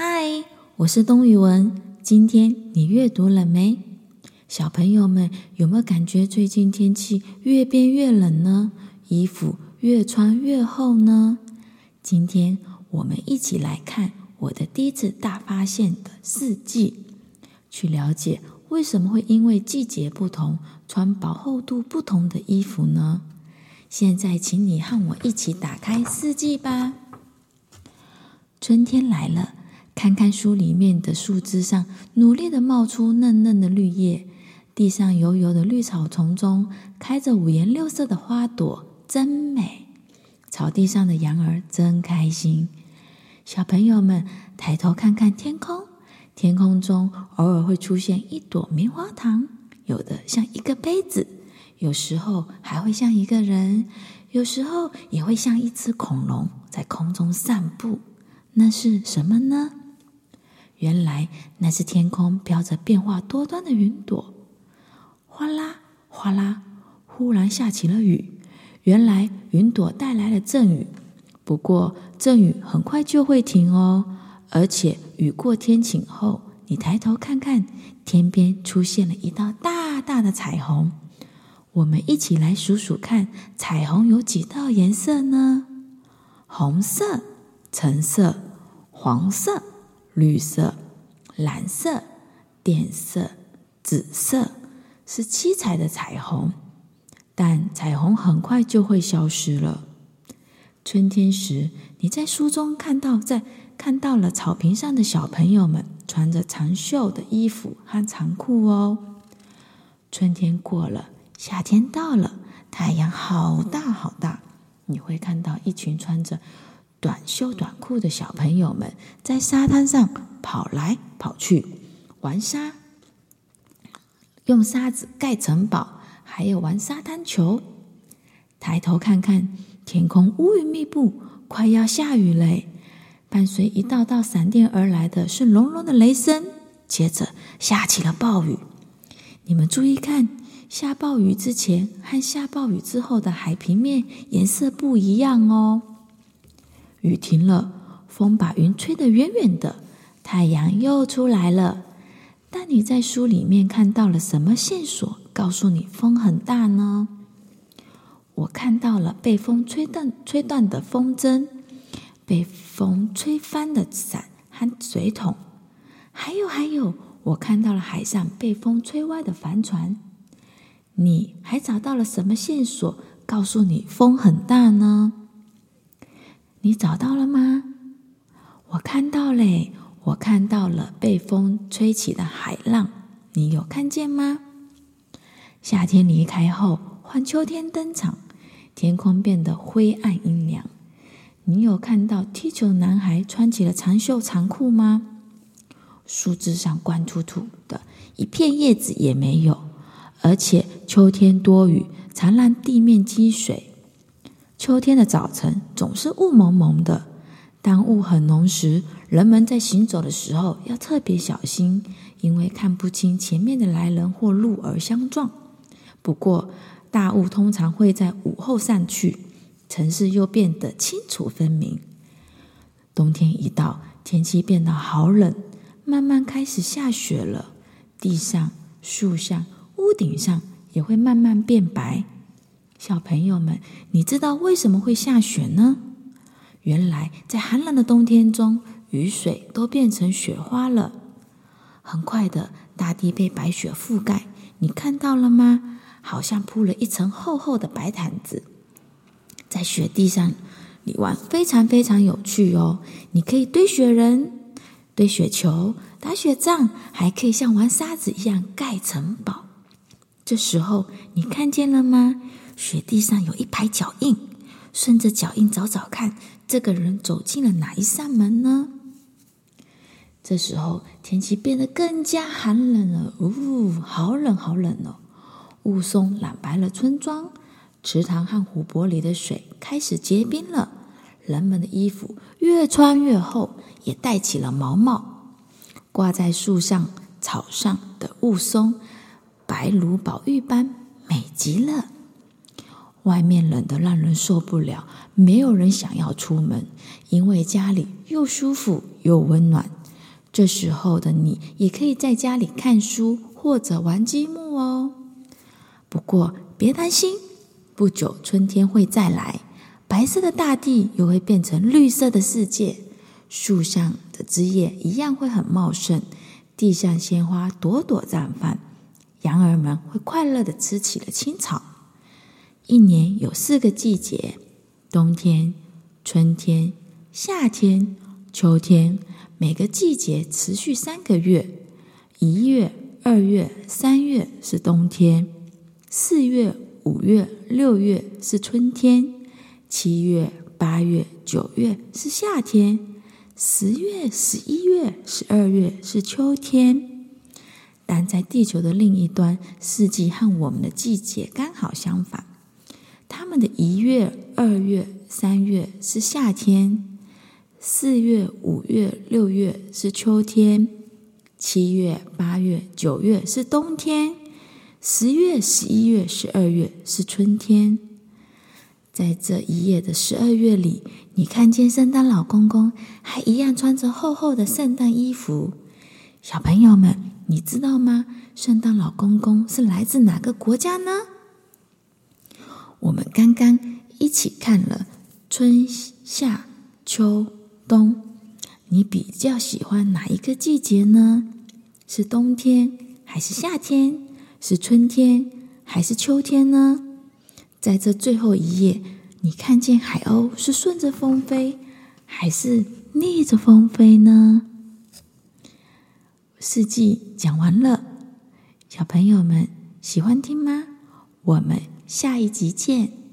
嗨，我是东雨文。今天你阅读了没？小朋友们有没有感觉最近天气越变越冷呢？衣服越穿越厚呢？今天我们一起来看我的第一次大发现的四季，去了解为什么会因为季节不同，穿薄厚度不同的衣服呢？现在，请你和我一起打开四季吧。春天来了。看看书里面的树枝上，努力地冒出嫩嫩的绿叶；地上油油的绿草丛中，开着五颜六色的花朵，真美。草地上的羊儿真开心。小朋友们抬头看看天空，天空中偶尔会出现一朵棉花糖，有的像一个杯子，有时候还会像一个人，有时候也会像一只恐龙在空中散步。那是什么呢？原来那是天空飘着变化多端的云朵，哗啦哗啦，忽然下起了雨。原来云朵带来了阵雨，不过阵雨很快就会停哦。而且雨过天晴后，你抬头看看，天边出现了一道大大的彩虹。我们一起来数数看，彩虹有几道颜色呢？红色、橙色、黄色。绿色、蓝色、靛色、紫色是七彩的彩虹，但彩虹很快就会消失了。春天时，你在书中看到，在看到了草坪上的小朋友们穿着长袖的衣服和长裤哦。春天过了，夏天到了，太阳好大好大，你会看到一群穿着。短袖短裤的小朋友们在沙滩上跑来跑去玩沙，用沙子盖城堡，还有玩沙滩球。抬头看看，天空乌云密布，快要下雨嘞！伴随一道道闪电而来的是隆隆的雷声，接着下起了暴雨。你们注意看，下暴雨之前和下暴雨之后的海平面颜色不一样哦。雨停了，风把云吹得远远的，太阳又出来了。但你在书里面看到了什么线索，告诉你风很大呢？我看到了被风吹断、吹断的风筝，被风吹翻的伞和水桶，还有还有，我看到了海上被风吹歪的帆船。你还找到了什么线索，告诉你风很大呢？你找到了吗？我看到嘞，我看到了被风吹起的海浪，你有看见吗？夏天离开后，换秋天登场，天空变得灰暗阴凉。你有看到踢球男孩穿起了长袖长裤吗？树枝上光秃秃的，一片叶子也没有，而且秋天多雨，常让地面积水。秋天的早晨总是雾蒙蒙的，当雾很浓时，人们在行走的时候要特别小心，因为看不清前面的来人或路而相撞。不过，大雾通常会在午后散去，城市又变得清楚分明。冬天一到，天气变得好冷，慢慢开始下雪了，地上、树上、屋顶上也会慢慢变白。小朋友们，你知道为什么会下雪呢？原来在寒冷的冬天中，雨水都变成雪花了。很快的，大地被白雪覆盖，你看到了吗？好像铺了一层厚厚的白毯子。在雪地上，你玩非常非常有趣哦。你可以堆雪人、堆雪球、打雪仗，还可以像玩沙子一样盖城堡。这时候，你看见了吗？雪地上有一排脚印，顺着脚印找找看，这个人走进了哪一扇门呢？这时候天气变得更加寒冷了，呜、哦，好冷好冷哦！雾凇染白了村庄，池塘和湖泊里的水开始结冰了，人们的衣服越穿越厚，也戴起了毛帽。挂在树上、草上的雾凇，白如宝玉般美极了。外面冷得让人受不了，没有人想要出门，因为家里又舒服又温暖。这时候的你也可以在家里看书或者玩积木哦。不过别担心，不久春天会再来，白色的大地又会变成绿色的世界，树上的枝叶一样会很茂盛，地上鲜花朵朵绽放，羊儿们会快乐地吃起了青草。一年有四个季节：冬天、春天、夏天、秋天。每个季节持续三个月，一月、二月、三月是冬天，四月、五月、六月是春天，七月、八月、九月是夏天，十月、十一月、十二月是秋天。但在地球的另一端，四季和我们的季节刚好相反，他们的一月、二月、三月是夏天。四月、五月、六月是秋天，七月、八月、九月是冬天，十月、十一月、十二月是春天。在这一夜的十二月里，你看见圣诞老公公还一样穿着厚厚的圣诞衣服。小朋友们，你知道吗？圣诞老公公是来自哪个国家呢？我们刚刚一起看了春夏秋。冬，你比较喜欢哪一个季节呢？是冬天还是夏天？是春天还是秋天呢？在这最后一页，你看见海鸥是顺着风飞，还是逆着风飞呢？四季讲完了，小朋友们喜欢听吗？我们下一集见。